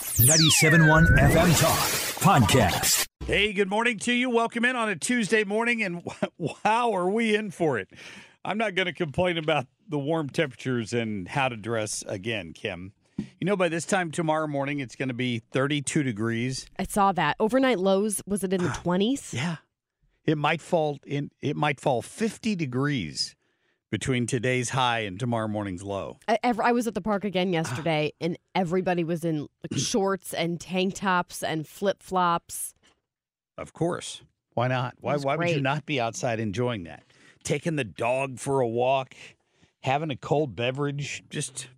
97.1 FM Talk Podcast. Hey, good morning to you. Welcome in on a Tuesday morning, and wow, are we in for it? I'm not going to complain about the warm temperatures and how to dress again, Kim. You know, by this time tomorrow morning, it's going to be 32 degrees. I saw that overnight lows. Was it in the twenties? Yeah, it might fall in. It might fall 50 degrees between today's high and tomorrow morning's low. I, I was at the park again yesterday, and everybody was in like, shorts and tank tops and flip flops. Of course. Why not? Why why would you not be outside enjoying that? Taking the dog for a walk, having a cold beverage, just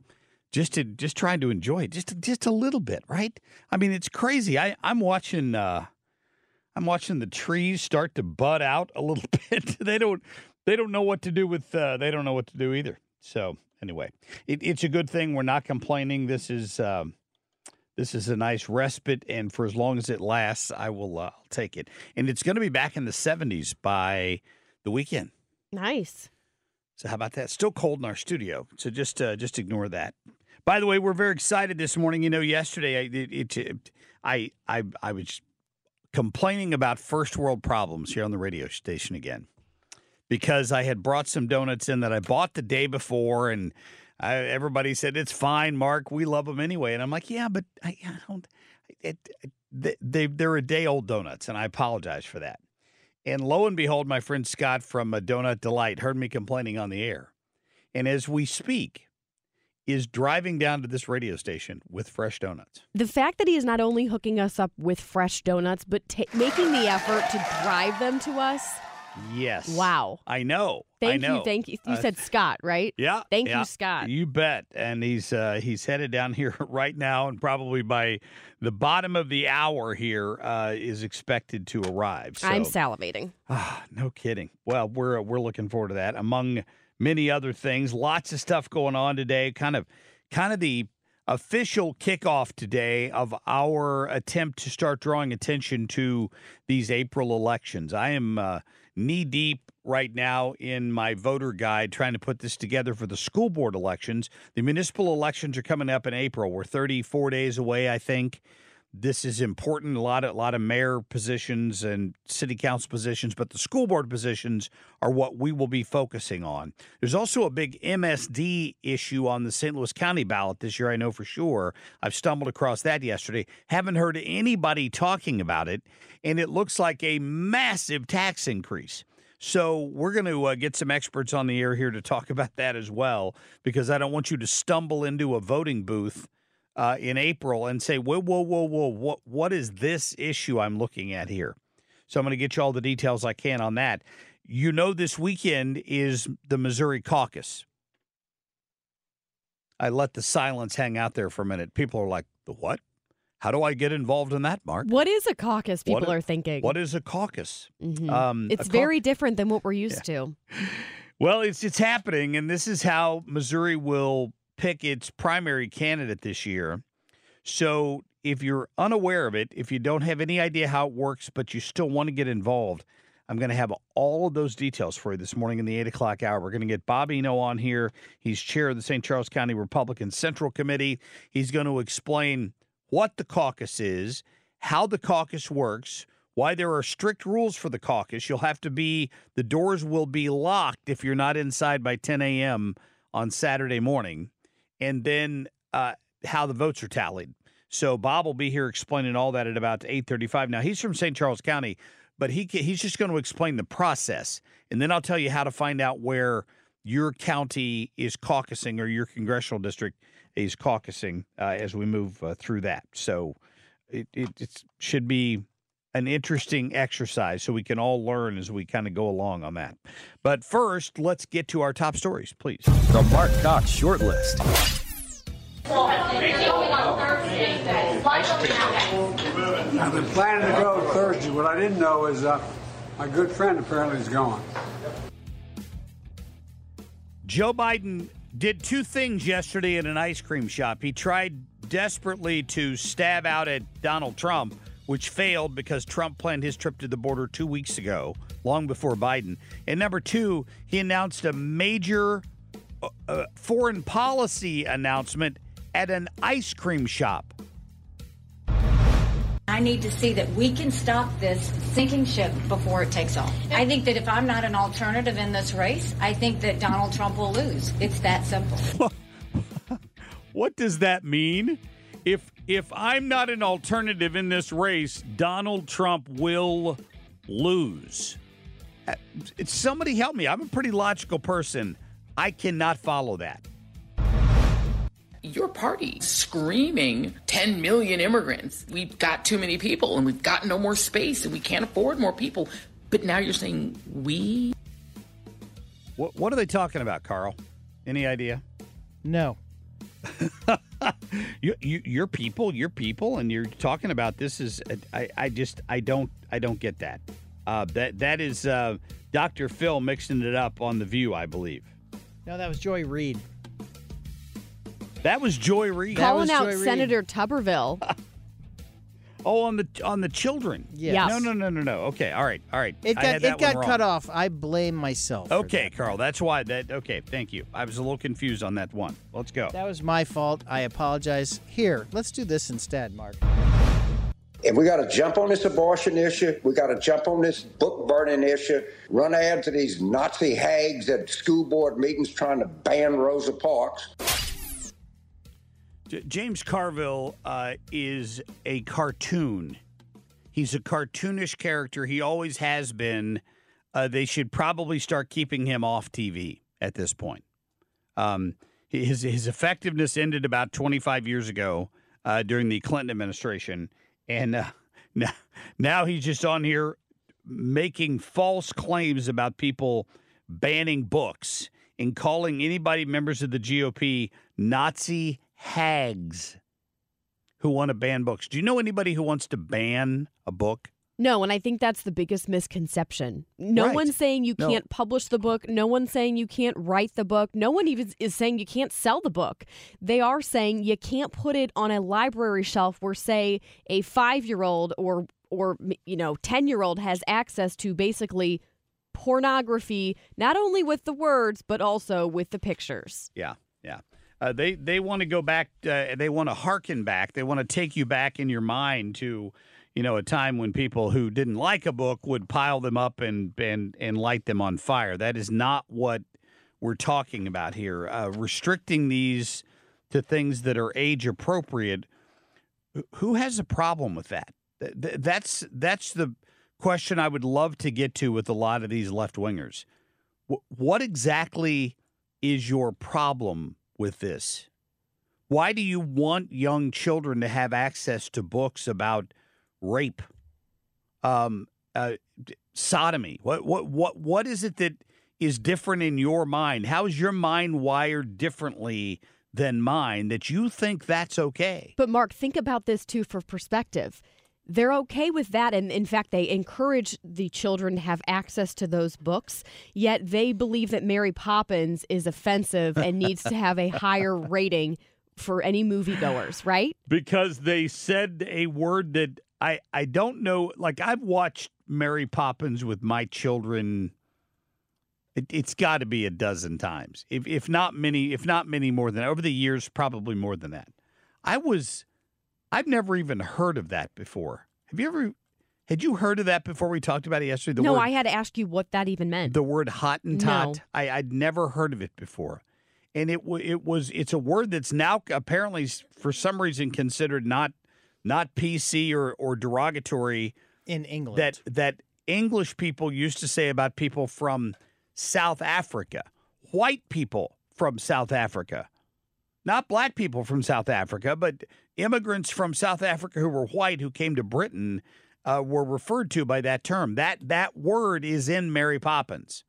just to just trying to enjoy it just just a little bit, right? I mean, it's crazy. I I'm watching uh I'm watching the trees start to bud out a little bit. they don't they don't know what to do with uh they don't know what to do either. So, anyway, it, it's a good thing we're not complaining. This is um this is a nice respite, and for as long as it lasts, I will uh, I'll take it. And it's going to be back in the 70s by the weekend. Nice. So how about that? Still cold in our studio, so just uh, just ignore that. By the way, we're very excited this morning. You know, yesterday I it, it, I I I was complaining about first world problems here on the radio station again because I had brought some donuts in that I bought the day before, and I, everybody said it's fine, Marc. We love them anyway, and I'm like, yeah, but I, I don't. It, it, they, they they're a day old donuts, and I apologize for that. And lo and behold, my friend Scott from uh, Donut Delight heard me complaining on the air, and as we speak, is driving down to this radio station with fresh donuts. The fact that he is not only hooking us up with fresh donuts, but ta- making the effort to drive them to us. Yes. Wow. I know. Thank I know. you. Thank you. You Uh, said Scott, right? Yeah. Thank yeah. you, Scott. You bet. And he's uh, he's headed down here right now, and probably by the bottom of the hour here uh, is expected to arrive. So, I'm salivating. Ah, no kidding. Well, we're we're looking forward to that. Among many other things, lots of stuff going on today. Kind of, kind of the official kickoff today of our attempt to start drawing attention to these April elections. I am uh, knee deep right now in my voter guide trying to put this together for the school board elections. The municipal elections are coming up in April. We're 34 days away, I think this is important. A lot of a lot of mayor positions and city council positions, but the school board positions are what we will be focusing on. There's also a big MSD issue on the St. Louis County ballot this year. I know for sure. I've stumbled across that yesterday. Haven't heard anybody talking about it, and it looks like a massive tax increase. So we're going to uh, get some experts on the air here to talk about that as well, because I don't want you to stumble into a voting booth uh, in April and say, whoa, whoa, whoa, whoa, what, what is this issue I'm looking at here? So I'm going to get you all the details I can on that. You know, this weekend is the Missouri caucus. I let the silence hang out there for a minute. People are like, the what? How do I get involved in that, Marc? What is a caucus? People are thinking. What is a caucus? Mhm. Um, it's a very different than what we're used to. Well, it's it's happening, and this is how Missouri will pick its primary candidate this year. So, if you're unaware of it, if you don't have any idea how it works, but you still want to get involved, I'm going to have all of those details for you this morning in the eight o'clock hour. We're going to get Bob Eno on here. He's chair of the St. Charles County Republican Central Committee. He's going to explain what the caucus is, how the caucus works, why there are strict rules for the caucus. You'll have to be, the doors will be locked if you're not inside by 10 a.m. on Saturday morning, and then uh, how the votes are tallied. So Bob will be here explaining all that at about 8:35. Now he's from St. Charles County, but he he's just going to explain the process, and then I'll tell you how to find out where your county is caucusing or your congressional district is caucusing uh, as we move uh, through that. So it, it it should be an interesting exercise so we can all learn as we kind of go along on that. But first, let's get to our top stories, please. The Marc Cox Shortlist. I've been planning to go Thursday. What I didn't know is uh, my good friend apparently is gone. Joe Biden did two things yesterday in an ice cream shop. He tried desperately to stab out at Donald Trump, which failed because Trump planned his trip to the border two weeks ago, long before Biden. And number two, he announced a major uh, uh, foreign policy announcement at an ice cream shop. I need to see that we can stop this sinking ship before it takes off. I think that if I'm not an alternative in this race, I think that Donald Trump will lose. It's that simple. What does that mean? If if I'm not an alternative in this race, Donald Trump will lose. Uh, Somebody help me. I'm a pretty logical person. I cannot follow that. your party screaming 10 million immigrants. We've got too many people and we've got no more space and we can't afford more people. But now you're saying we? What what are they talking about, Carl? Any idea? No. You, you your people, your people, and you're talking about this is I, I just I don't I don't get that. Uh, that that is uh, Dr. Phil mixing it up on the View, I believe. No, that was Joy Reid. That was Joy Reid. That Calling was out Joy Reid. Senator Tuberville. Oh, on the on the children. Yes. Yes. No, no, no, no, no. Okay, all right, all right. It I got had that it got cut off. I blame myself. Okay, that. Carl. That's why that. Okay, thank you. I was a little confused on that one. Let's go. That was my fault. I apologize. Here, let's do this instead, Marc. If we got to jump on this abortion issue, we got to jump on this book burning issue, run ads to these Nazi hags at school board meetings trying to ban Rosa Parks. James Carville uh, is a cartoon. He's a cartoonish character. He always has been. Uh, they should probably start keeping him off TV at this point. Um, his his effectiveness ended about 25 years ago uh, during the Clinton administration, and uh, now now he's just on here making false claims about people banning books and calling anybody members of the GOP Nazi hags who want to ban books. Do you know anybody who wants to ban a book? No, and I think that's the biggest misconception. No Right. one's saying you No. can't publish the book. No one's saying you can't write the book. No one even is saying you can't sell the book. They are saying you can't put it on a library shelf where, say, a five-year-old or or you know ten-year-old has access to basically pornography, not only with the words but also with the pictures. Yeah, yeah. Uh, they they want to go back. Uh, they want to hearken back. They want to take you back in your mind to, you know, a time when people who didn't like a book would pile them up and and and light them on fire. That is not what we're talking about here. Uh, restricting these to things that are age appropriate. Who has a problem with that? Th- th- That's that's the question I would love to get to with a lot of these left wingers. What exactly is your problem with this? Why do you want young children to have access to books about rape, um, uh, sodomy? What what what what is it that is different in your mind? How is your mind wired differently than mine that you think that's okay? But Marc, think about this too for perspective. They're okay with that. And in fact, they encourage the children to have access to those books. Yet they believe that Mary Poppins is offensive and needs to have a higher rating for any moviegoers, right? because they said a word that I I don't know. Like I've watched Mary Poppins with my children. It, it's got to be a dozen times, if if not many, if not many more than over the years, probably more than that. I was, I've never even heard of that before. Have you ever? Had you heard of that before? We talked about it yesterday. The no, word, I had to ask you what that even meant. the word Hottentot. No. I, I'd never heard of it before. and it it was it's a word that's now apparently for some reason considered not not PC or or derogatory in England. that that English people used to say about people from South Africa, white people from South Africa, not black people from South Africa, but immigrants from South Africa who were white who came to Britain uh, were referred to by that term. That that word is in Mary Poppins,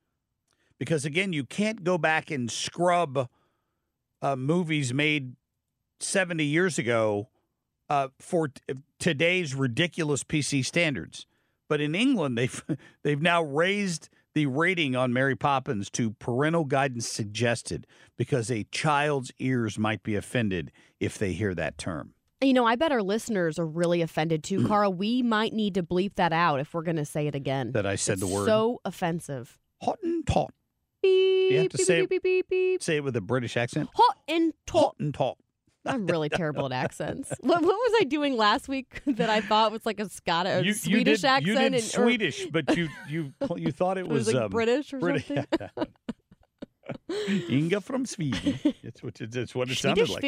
because again, you can't go back and scrub uh, movies made seventy years ago uh, for t- today's ridiculous PC standards. But in England, they've they've now raised the rating on Mary Poppins to parental guidance suggested because a child's ears might be offended if they hear that term. You know, I bet our listeners are really offended too, Carl. We might need to bleep that out if we're going to say it again. That I said It's the word. So offensive. Hot and taut. Beep, You have to beep, say beep, beep, beep, beep. say it with a British accent. Hot and taut. Hot and taut. I'm really terrible at accents. What, what was I doing last week that I thought was like a Scottish, You, you Swedish did, accent? You did and- or- Swedish, but you you you thought it It was was, like um, British or British. something. Inga from Sweden. That's what it, it's what it sounded like.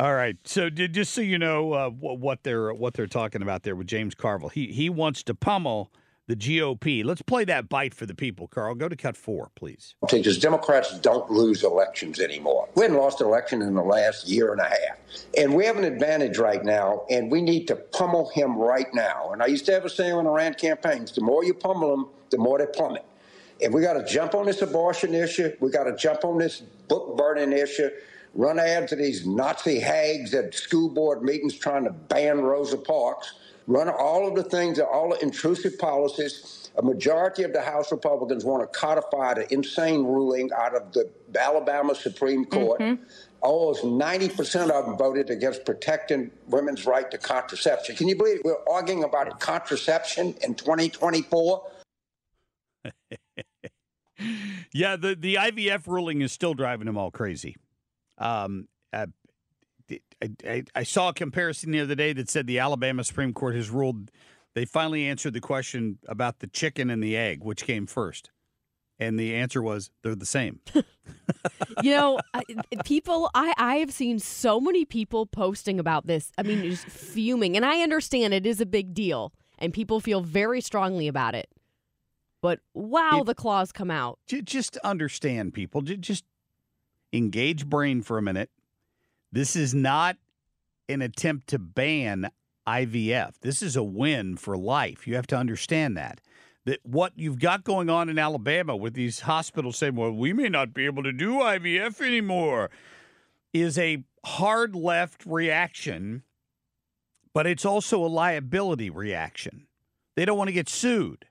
All right. So did, just so you know uh, what, they're what they're talking about there with James Carville, he he wants to pummel the GOP. Let's play that bite for the people. Carl, go to cut four, please. Because Democrats don't lose elections anymore. We haven't lost an election in the last year and a half. And we have an advantage right now, and we need to pummel him right now. And I used to have a saying when I ran campaigns the more you pummel them, the more they plummet. If we got to jump on this abortion issue, we got to jump on this book burning issue, run ads to these Nazi hags at school board meetings trying to ban Rosa Parks, run all of the things, all the intrusive policies. A majority of the House Republicans want to codify the insane ruling out of the Alabama Supreme Court. Mm-hmm. Almost 90% of them voted against protecting women's right to contraception. Can you believe it? we're arguing about contraception in 2024? Yeah, the the IVF ruling is still driving them all crazy. Um, uh, I, I, I saw a comparison the other day that said the Alabama Supreme Court has ruled they finally answered the question about the chicken and the egg, which came first, and the answer was they're the same. you know, I, people, I, I have seen so many people posting about this. I mean, just fuming. And I understand it is a big deal and people feel very strongly about it. But wow, the claws come out. J- just understand, people. J- Just engage brain for a minute. This is not an attempt to ban IVF. This is a win for life. You have to understand that. That what you've got going on in Alabama with these hospitals saying, well, we may not be able to do IVF anymore, is a hard left reaction, but it's also a liability reaction. They don't want to get sued.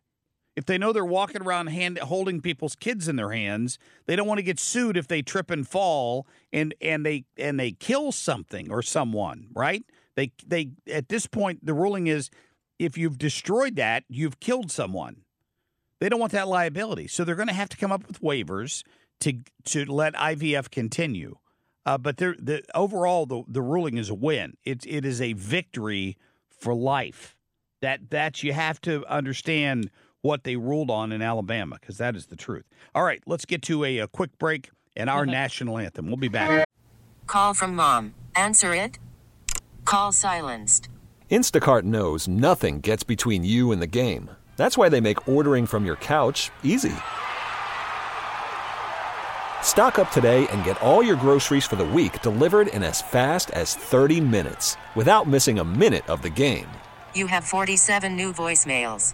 If they know they're walking around hand, holding people's kids in their hands, they don't want to get sued if they trip and fall and and they and they kill something or someone, right? They they at this point the ruling is if you've destroyed that, you've killed someone. They don't want that liability, so they're going to have to come up with waivers to to let IVF continue. Uh, but the overall the the ruling is a win. It it is a victory for life. That that you have to understand what they ruled on in Alabama because that is the truth. All right, let's get to a, a quick break and our mm-hmm. national anthem. We'll be back. Call from mom. Answer it. Call silenced. Instacart knows nothing gets between you and the game. That's why they make ordering from your couch easy. Stock up today and get all your groceries for the week delivered in as fast as 30 minutes without missing a minute of the game. You have 47 new voicemails.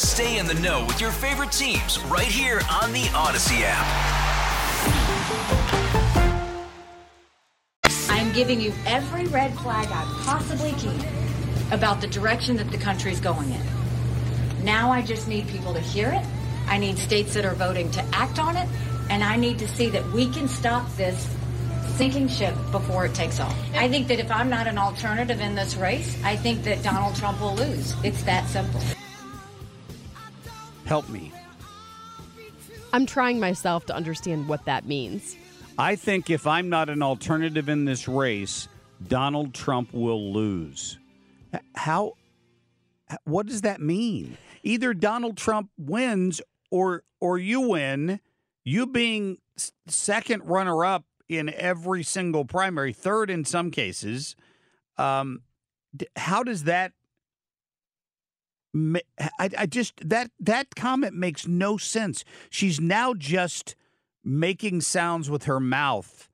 Stay in the know with your favorite teams right here on the Odyssey app. I'm giving you every red flag I possibly can about the direction that the country's going in. Now I just need people to hear it. I need states that are voting to act on it. And I need to see that we can stop this sinking ship before it takes off. I think that if I'm not an alternative in this race, I think that Donald Trump will lose. It's that simple. Help me. I'm trying myself to understand what that means. I think if I'm not an alternative in this race, Donald Trump will lose. How? What does that mean? Either Donald Trump wins or or you win. You being second runner up in every single primary, third in some cases. Um, how does that? I, I just that that comment makes no sense. She's now just making sounds with her mouth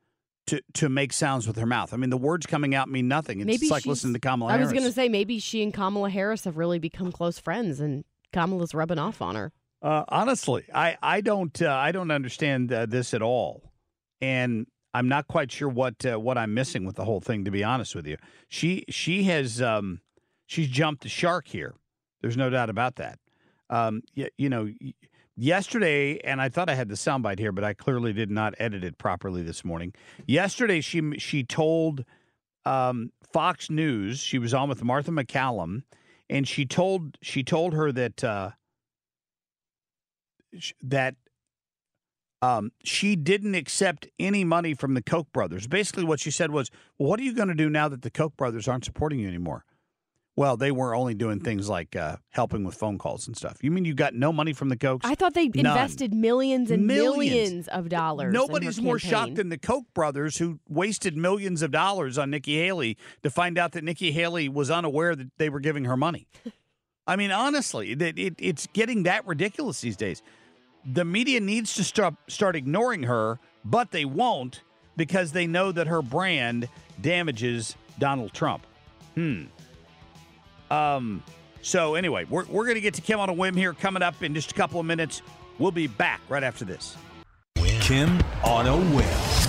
to to make sounds with her mouth. I mean, the words coming out mean nothing. It's Maybe like listening to Kamala I was going to say maybe she and Kamala Harris have really become close friends, and Kamala's rubbing off on her. Uh, honestly, I I don't uh, I don't understand uh, this at all, and I'm not quite sure what uh, what I'm missing with the whole thing. To be honest with you, she she has um, she's jumped the shark here. There's no doubt about that. Um, y- you know, yesterday, and I thought I had the soundbite here, but I clearly did not edit it properly this morning. Yesterday, she she told um, Fox News she was on with Martha MacCallum, and she told she told her that. Uh, that um, she didn't accept any money from the Koch brothers. Basically, what she said was, well, "What are you going to do now that the Koch brothers aren't supporting you anymore?" Well, they were only doing things like uh, helping with phone calls and stuff. You mean you got no money from the Kochs? I thought they None. invested millions and Millions. millions, of dollars. Nobody's more shocked than the Koch brothers who wasted millions of dollars on Nikki Haley to find out that Nikki Haley was unaware that they were giving her money. I mean, honestly, that it, it's getting that ridiculous these days. The media needs to start start ignoring her, but they won't because they know that her brand damages Donald Trump. Hmm. Um. So anyway, we're we're gonna get to Kim on a whim here coming up in just a couple of minutes. We'll be back right after this. Kim on a whim.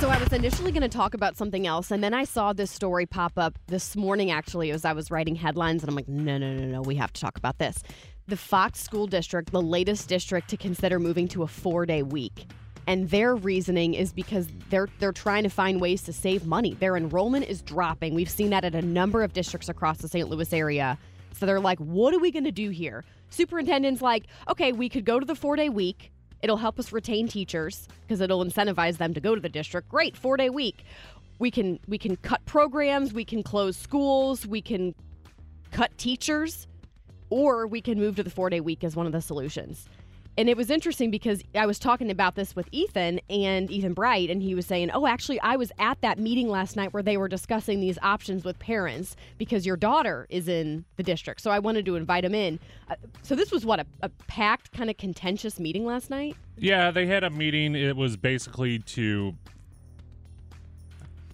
So I was initially going to talk about something else, and then I saw this story pop up this morning. Actually, as I was writing headlines, and I'm like, no, no, no, no, we have to talk about this. The Fox School District, the latest district to consider moving to a four-day week, and their reasoning is because they're they're trying to find ways to save money. Their enrollment is dropping. We've seen that at a number of districts across the St. Louis area. So they're like, what are we going to do here? Superintendent's like, okay, we could go to the four-day week. It'll help us retain teachers because it'll incentivize them to go to the district. Great, four day week. We can we can cut programs, we can close schools, we can cut teachers, or we can move to the four day week as one of the solutions. And it was interesting because I was talking about this with Ethan and Ethan Bright, and he was saying, Oh, actually, I was at that meeting last night where they were discussing these options with parents because your daughter is in the district. So I wanted to invite him in. Uh, so this was what, a, a packed, kind of contentious meeting last night? Yeah, they had a meeting. It was basically to.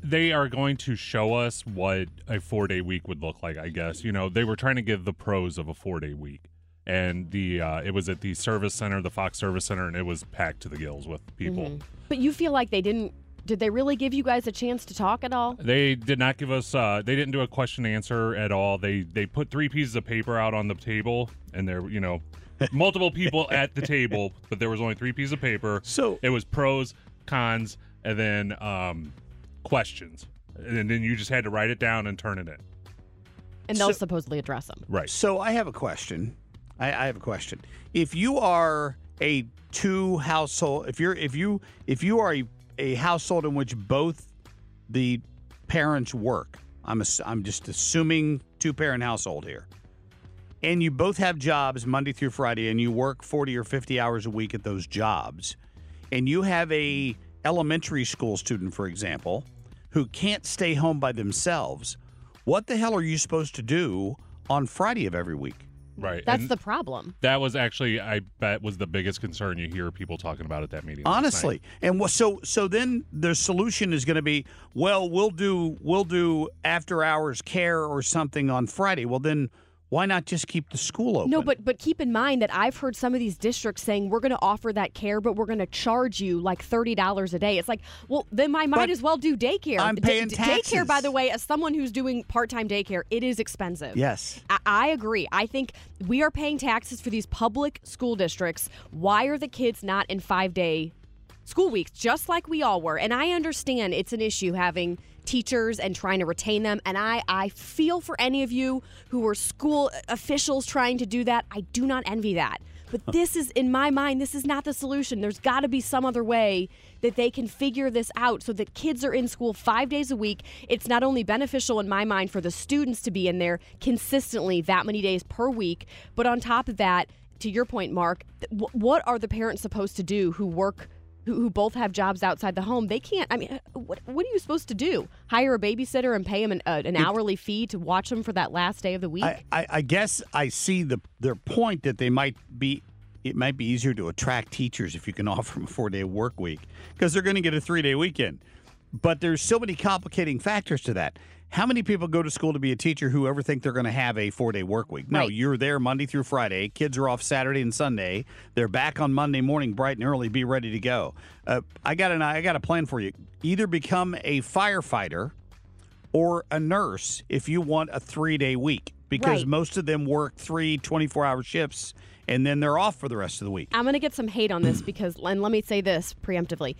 They are going to show us what a four day week would look like, I guess. You know, they were trying to give the pros of a four day week. And the uh, it was at the service center, the Fox Service Center, and it was packed to the gills with people. Mhm. But you feel like they didn't. Did they really give you guys a chance to talk at all? They did not give us. Uh, they didn't do a question and answer at all. They they put three pieces of paper out on the table, and there you know, multiple people at the table, but there was only three pieces of paper. So it was pros, cons, and then um, questions, and then you just had to write it down and turn it in. And they'll So- supposedly address them. Right. So I have a question. I, I have a question. If you are a two household, if you're if you if you are a, a household in which both the parents work, I'm I'm just assuming two parent household here, and you both have jobs Monday through Friday, and you work forty or fifty hours a week at those jobs, and you have a elementary school student, for example, who can't stay home by themselves, what the hell are you supposed to do on Friday of every week? Right. That's and the problem. that was actually, I bet, was the biggest concern you hear people talking about at that meeting. Honestly, and wha- so so then the solution is going to be, well, we'll do we'll do after hours care or something on Friday. Well, then why not just keep the school open? No, but but keep in mind that I've heard some of these districts saying we're going to offer that care, but we're going to charge you like thirty dollars a day. It's like, well, then I might But as well do daycare. I'm paying d- Daycare, by the way, as someone who's doing part time daycare, it is expensive. Yes. I, I agree. I think we are paying taxes for these public school districts. Why are the kids not in five day school weeks, just like we all were. And I understand it's an issue having teachers and trying to retain them. And I, I feel for any of you who were school officials trying to do that. I do not envy that. But this is, in my mind, this is not the solution. There's got to be some other way that they can figure this out so that kids are in school five days a week. It's not only beneficial, in my mind, for the students to be in there consistently that many days per week, but on top of that, to your point, Marc, what are the parents supposed to do who work? Who, both have jobs outside the home? They can't. I mean, uh, what what are you supposed to do? Hire a babysitter and pay them an, uh, an hourly fee to watch them for that last day of the week? I, I, I guess I see the their point that they might be. It might be easier to attract teachers if you can offer them a four day work week because they're going to get a three day weekend. But there's so many complicating factors to that. How many people go to school to be a teacher who ever think they're going to have a four day work week? No, Right. you're there Monday through Friday. Kids are off Saturday and Sunday. They're back on Monday morning, bright and early, be ready to go. Uh, I got an I got a plan for you. Either become a firefighter or a nurse if you want a three day week because Right. most of them work three 24 hour shifts and then they're off for the rest of the week. I'm going to get some hate on this because, and let me say this preemptively.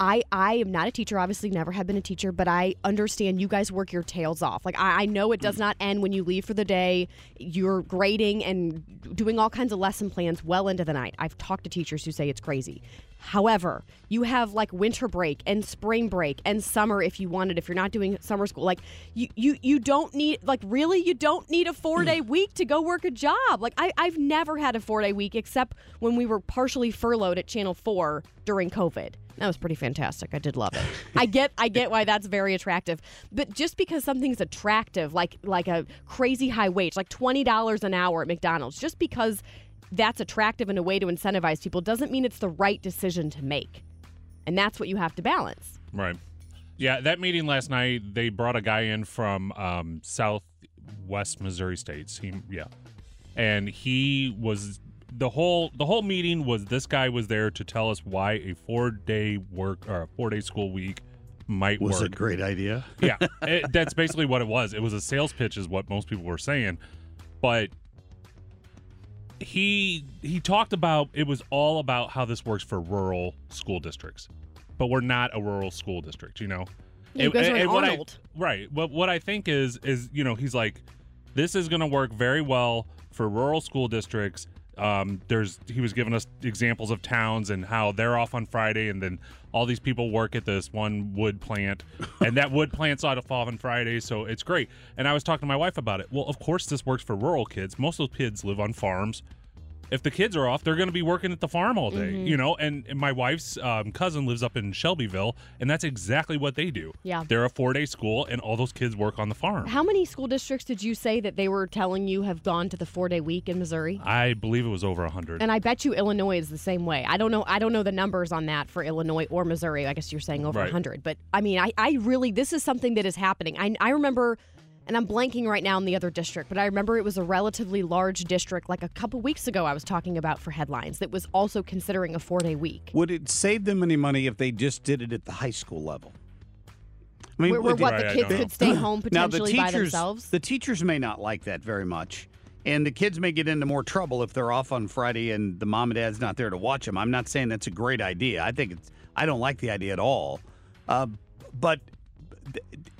I, I am not a teacher, obviously, never have been a teacher, but I understand you guys work your tails off. Like, I, I know it does mm. not end when you leave for the day. You're grading and doing all kinds of lesson plans well into the night. I've talked to teachers who say it's crazy. However, you have like winter break and spring break and summer if you wanted, if you're not doing summer school. Like, you, you, you don't need, like, really, you don't need a four day mm. week to go work a job. Like, I, I've never had a four day week except when we were partially furloughed at Channel 4 during COVID. That was pretty fantastic. I did love it. I get I get why that's very attractive. But just because something's attractive, like like a crazy high wage, like twenty dollars an hour at McDonald's, just because that's attractive and a way to incentivize people doesn't mean it's the right decision to make. And that's what you have to balance. Right. Yeah, that meeting last night, they brought a guy in from um, Southwest Missouri states. He, yeah, and he was the whole the whole meeting was this guy was there to tell us why a four day work or a four day school week might work. Was work. a great idea. yeah, it, that's basically what it was. It was a sales pitch, is what most people were saying, but he he talked about it was all about how this works for rural school districts, but we're not a rural school district, you know. You guys are in what I- right. What what I think is is you know he's like, this is going to work very well for rural school districts. Um, there's he was giving us examples of towns and how they're off on Friday, and then all these people work at this one wood plant, and that wood plant's out of off on Friday, so it's great. And I was talking to my wife about it. Well, of course this works for rural kids. Most of those kids live on farms. If the kids are off, they're going to be working at the farm all day, Mhm. you know. And, and my wife's um, cousin lives up in Shelbyville, and that's exactly what they do. Yeah. they're a four day school, and all those kids work on the farm. How many school districts did you say that they were telling you have gone to the four day week in Missouri? I believe it was over a hundred. And I bet you Illinois is the same way. I don't know. I don't know the numbers on that for Illinois or Missouri. I guess you're saying over a Right. 100. But I mean, I, I really, this is something that is happening. I, I remember, and I'm blanking right now in the other district, but I remember it was a relatively large district like a couple weeks ago I was talking about for headlines that was also considering a four day week. Would it save them any money if they just did it at the high school level? I Where- where would what, the kids could stay home Now, the potentially by teachers- themselves? The teachers may not like that very much. And the kids may get into more trouble if they're off on Friday and the mom and dad's not there to watch them. I'm not saying that's a great idea. I think it's, I don't like the idea at all. Uh, but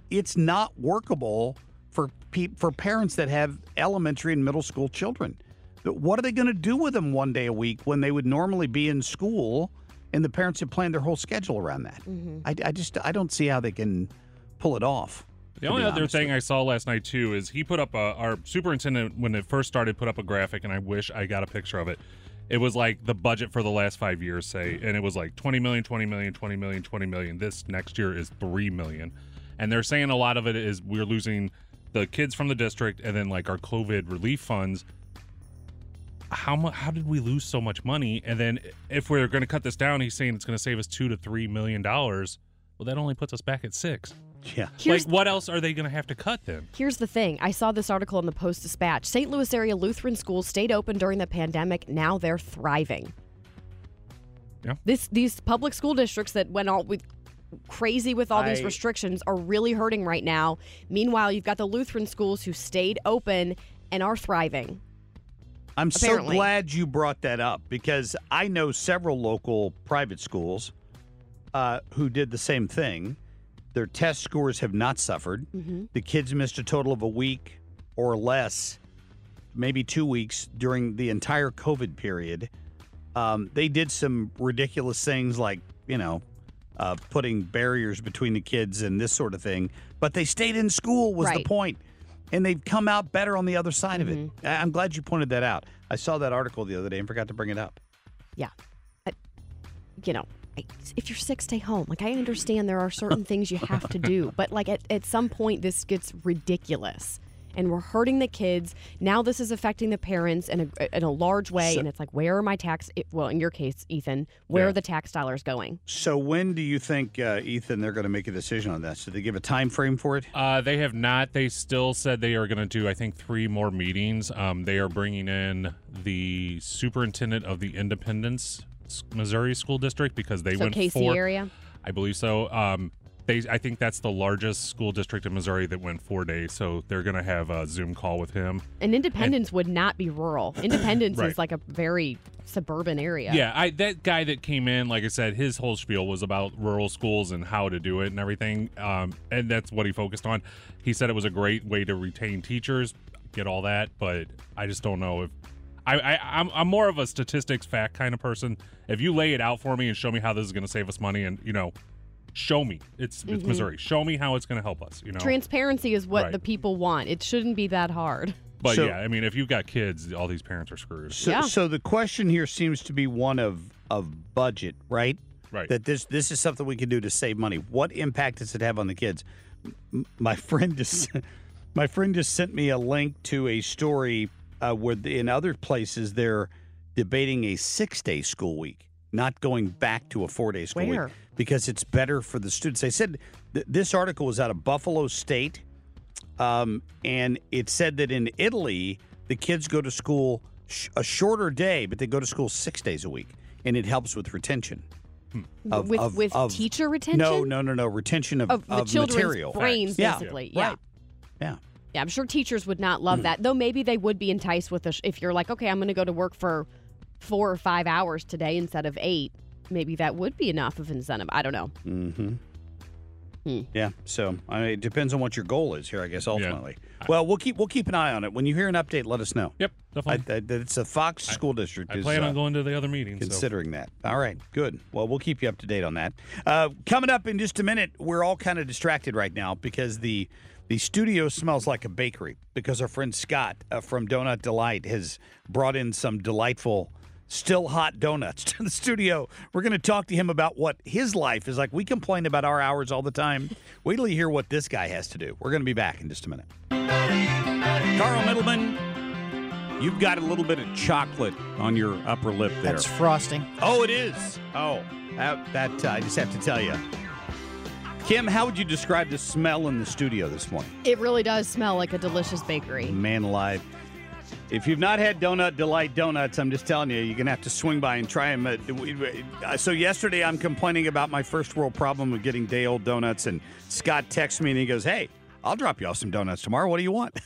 it's not workable for pe- for parents that have elementary and middle school children. What are they going to do with them one day a week when they would normally be in school and the parents have planned their whole schedule around that? Mm-hmm. I, I just I don't see how they can pull it off. The only other honest thing I saw last night too is he put up a, our superintendent when it first started put up a graphic, and I wish I got a picture of it. It was like the budget for the last five years, say, mm-hmm. and it was like 20 million, 20 million, 20 million, 20 million. This next year is 3 million. And they're saying a lot of it is we're losing the kids from the district and then like our COVID relief funds. How much? How did we lose so much money? And then if we're going to cut this down, he's saying it's going to save us two to three million dollars. Well, that only puts us back at six. Yeah. Here's- like, what else are they going to have to cut then? Here's the thing. I saw this article in the Post Dispatch. St. Louis area Lutheran schools stayed open during the pandemic. Now they're thriving. Yeah. This these public school districts that went all with crazy with all these restrictions are really hurting right now. Meanwhile, you've got the Lutheran schools who stayed open and are thriving. I'm Apparently. so glad you brought that up because I know several local private schools uh, who did the same thing. Their test scores have not suffered. Mhm. The kids missed a total of a week or less, maybe two weeks during the entire COVID period. Um, they did some ridiculous things like, you know, uh, putting barriers between the kids and this sort of thing, but they stayed in school, was the Right. point. And they've come out better on the other side of it. Mm-hmm. I'm glad you pointed that out. I saw that article the other day and forgot to bring it up. Yeah. I, you know, I, if you're sick, stay home. Like, I understand there are certain things you have to do, but like at, at some point, this gets ridiculous. And we're hurting the kids. Now, this is affecting the parents in a, in a large way. So- and it's like, where are my tax? Well, in your case, Ethan, where Yeah. are the tax dollars going? So when do you think, uh, Ethan, they're going to make a decision on this? Did they give a time frame for it? Uh, they have not. They still said they are going to do, I think, three more meetings. Um, they are bringing in the superintendent of the Independence Missouri School District because they So went KC four. area? I believe so. Um, they, I think that's the largest school district in Missouri that went four days. So they're going to have a Zoom call with him. And Independence would not be rural. Independence Right. is like a very suburban area. Yeah, I that guy that came in, like I said, his whole spiel was about rural schools and how to do it and everything, um, and that's what he focused on. He said it was a great way to retain teachers, get all that, but I just don't know if I, I I'm I'm more of a statistics fact kind of person. If you lay it out for me and show me how this is going to save us money, and you know, show me it's it's Mhm. Missouri, show me how it's going to help us, you know. Transparency is what Right. the people want. It shouldn't be that hard. but So- yeah, I mean, if you've got kids, all these parents are screwed. So, so the question here seems to be one of of budget, right? Right. That this this is something we can do to save money. What impact does it have on the kids? M- My friend just my friend just sent me a link to a story uh, where in other places they're debating a six day school week, not going back to a four day school Where? week because it's better for the students. They said th- this article was out of Buffalo State. Um, and it said that in Italy, the kids go to school sh- a shorter day, but they go to school six days a week, and it helps with retention. Of- with of- with of- teacher retention? No, no, no, no. Retention of, Of the of children's material. brains, Yeah. basically. Yeah. Right. Yeah. Yeah, I'm sure teachers would not love that. Though maybe they would be enticed with a sh- if you're like, okay, I'm going to go to work for four or five hours today instead of eight. Maybe that would be enough of incentive. I don't know. Mm-hmm. Hmm. Yeah. So I mean, it depends on what your goal is here, I guess. Ultimately. Well, we'll keep we'll keep an eye on it. When you hear an update, let us know. Yep, definitely. I, I, it's a Fox school district. I is, plan uh, on going to the other meetings. so- considering that. All right, good. Well, we'll keep you up to date on that. Uh, coming up in just a minute, we're all kind of distracted right now because the the studio smells like a bakery because our friend Scott uh, from Donut Delight has brought in some delightful. Still hot donuts to the studio. We're going to talk to him about what his life is like. We complain about our hours all the time. Wait till you hear what this guy has to do. We're going to be back in just a minute. Carl Middleman, you've got a little bit of chocolate on your upper lip there. That's frosting. Oh, it is. Oh, that, that uh, I just have to tell you. Kim, how would you describe the smell in the studio this morning? It really does smell like a delicious bakery. Man alive. If you've not had Donut Delight donuts, I'm just telling you, you're going to have to swing by and try them. So, yesterday I'm complaining about my first world problem of getting day old donuts, and Scott texts me and he goes, Hey, I'll drop you off some donuts tomorrow. What do you want?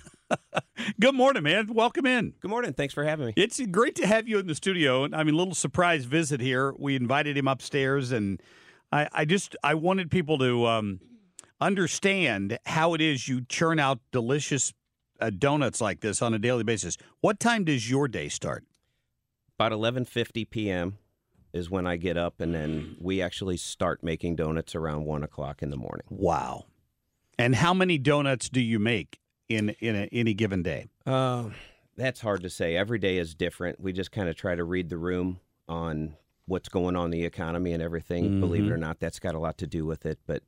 Good morning, man. Welcome in. Good morning. Thanks for having me. It's great to have you in the studio. I mean, a little surprise visit here. We invited him upstairs, and I, I just I wanted people to um, understand how it is you churn out delicious uh, donuts like this on a daily basis. What time does your day start? About 11:50 p.m. is when I get up, and then we actually start making donuts around one o'clock in the morning. Wow! And how many donuts do you make in in a, any given day? Uh, that's hard to say. Every day is different. We just kind of try to read the room on what's going on in the economy and everything. Believe it Mhm. or not, that's got a lot to do with it. But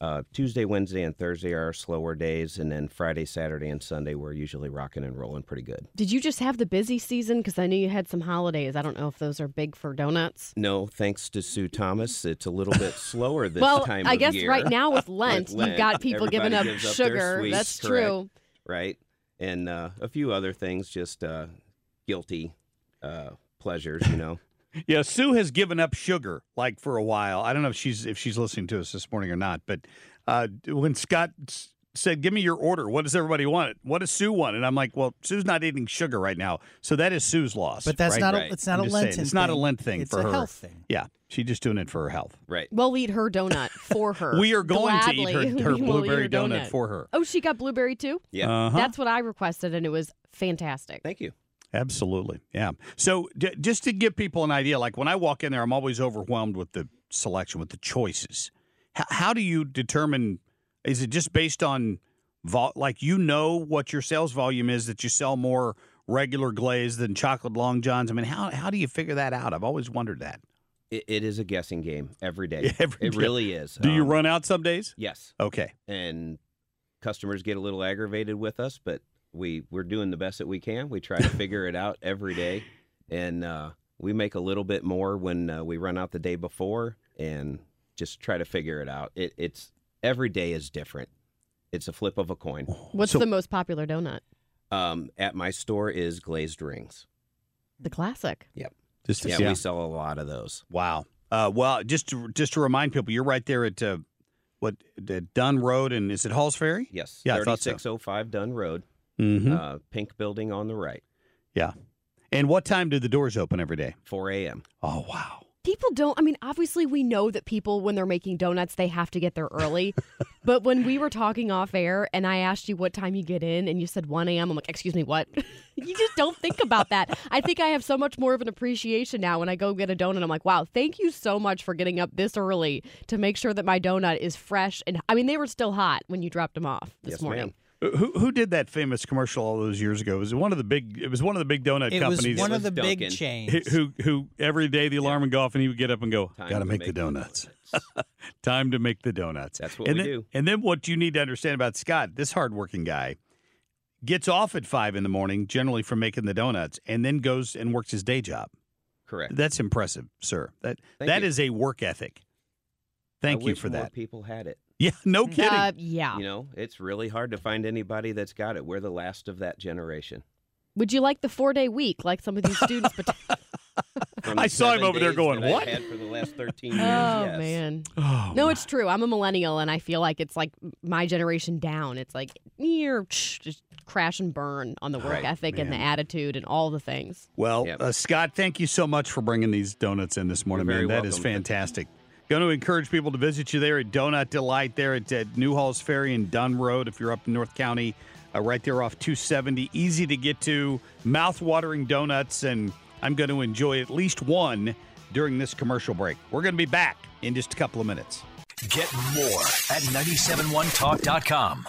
uh, Tuesday, Wednesday, and Thursday are slower days, and then Friday, Saturday, and Sunday we're usually rocking and rolling pretty good. Did you just have the busy season? Because I knew you had some holidays. I don't know if those are big for donuts. No, thanks to Sue Thomas, it's a little bit slower this well, time I of guess year. right now with With Lent, you've got people giving up sugar. sweets, That's correct, true. Right. And uh, a few other things, just uh, guilty uh, pleasures, you know. Yeah, Sue has given up sugar like for a while. I don't know if she's if she's listening to us this morning or not, but uh, when Scott s- said, "Give me your order. What does everybody want? What does Sue want?" And I'm like, "Well, Sue's not eating sugar right now, so that is Sue's loss." But that's right? not a- it's not I'm a just saying, It's not a thing. Lent thing It's for a her. health thing. Yeah, she's just doing it for her health. Right. We'll eat her donut for her. We are going to eat her- her We will eat blueberry donut for her. Oh, she got blueberry too? Yeah. Uh-huh. That's what I requested, and it was fantastic. Thank you. Absolutely. Yeah. So d- just to give people an idea, like when I walk in there, I'm always overwhelmed with the selection, with the choices. H- how do you determine? Is it just based on, vol- like you know what your sales volume is that you sell more regular glaze than chocolate long johns? I mean, how how do you figure that out? I've always wondered that. It, it is a guessing game every day. Every it day. really is. Do you Um, run out some days? Yes. Okay. And customers get a little aggravated with us, but we we're doing the best that we can. We try to figure it out every day, and uh, we make a little bit more when uh, we run out the day before, and just try to figure it out. It, it's every day is different. It's a flip of a coin. What's the most popular donut? Um, at my store is glazed rings. The classic. Yep. Just to- yeah, yeah. we sell a lot of those. Wow. Uh, well, just to, just to remind people, you're right there at uh, what the Dunn Road, and is it Halls Ferry? Yes. Yeah, I thought so. 3605 Dunn Road. Mhm. Uh, pink building on the right. Yeah. And what time do the doors open every day? 4 a.m. Oh wow. People don't. I mean, obviously, we know that people, when they're making donuts, they have to get there early. but when we were talking off air and I asked you what time you get in and you said 1 a.m., I'm like, excuse me, what? you just don't think about that. I think I have so much more of an appreciation now when I go get a donut. I'm like, wow, thank you so much for getting up this early to make sure that my donut is fresh. And I mean, they were still hot when you dropped them off this Yes, morning. ma'am. Who who did that famous commercial all those years ago? It was one of the big. It was one of the big donut It was companies. one of the big chains. who who every day the alarm would go off and he would get up and go, Time "Got to to make, the make the donuts. Time to make the donuts." That's what and we then, do. And then what you need to understand about Scott, this hardworking guy, gets off at five in the morning, generally from making the donuts, and then goes and works his day job. Correct. That's impressive, sir. That Thank that you. is a work ethic. Thank I you wish for more that. people had it. Yeah, no kidding. Uh, yeah. You know, it's really hard to find anybody that's got it. We're the last of that generation. Would you like the four day week like some of these students? But- From I the saw him over there going, that I've "What?" had for the last 13 years, Oh yes. man. Oh, no, it's true. I'm a millennial and I feel like it's like my generation down. It's like you're just crash and burn on the work Right, ethic and the attitude and all the things. Well, Yep. uh, Scott, thank you so much for bringing these donuts in this morning, You're man. very That is welcome. fantastic. Going to encourage people to visit you there at Donut Delight there at, Halls Ferry and Dunn Road if you're up in North County, uh, right there off 270. Easy to get to, mouth-watering donuts, and I'm going to enjoy at least one during this commercial break. We're going to be back in just a couple of minutes. Get more at 971talk.com.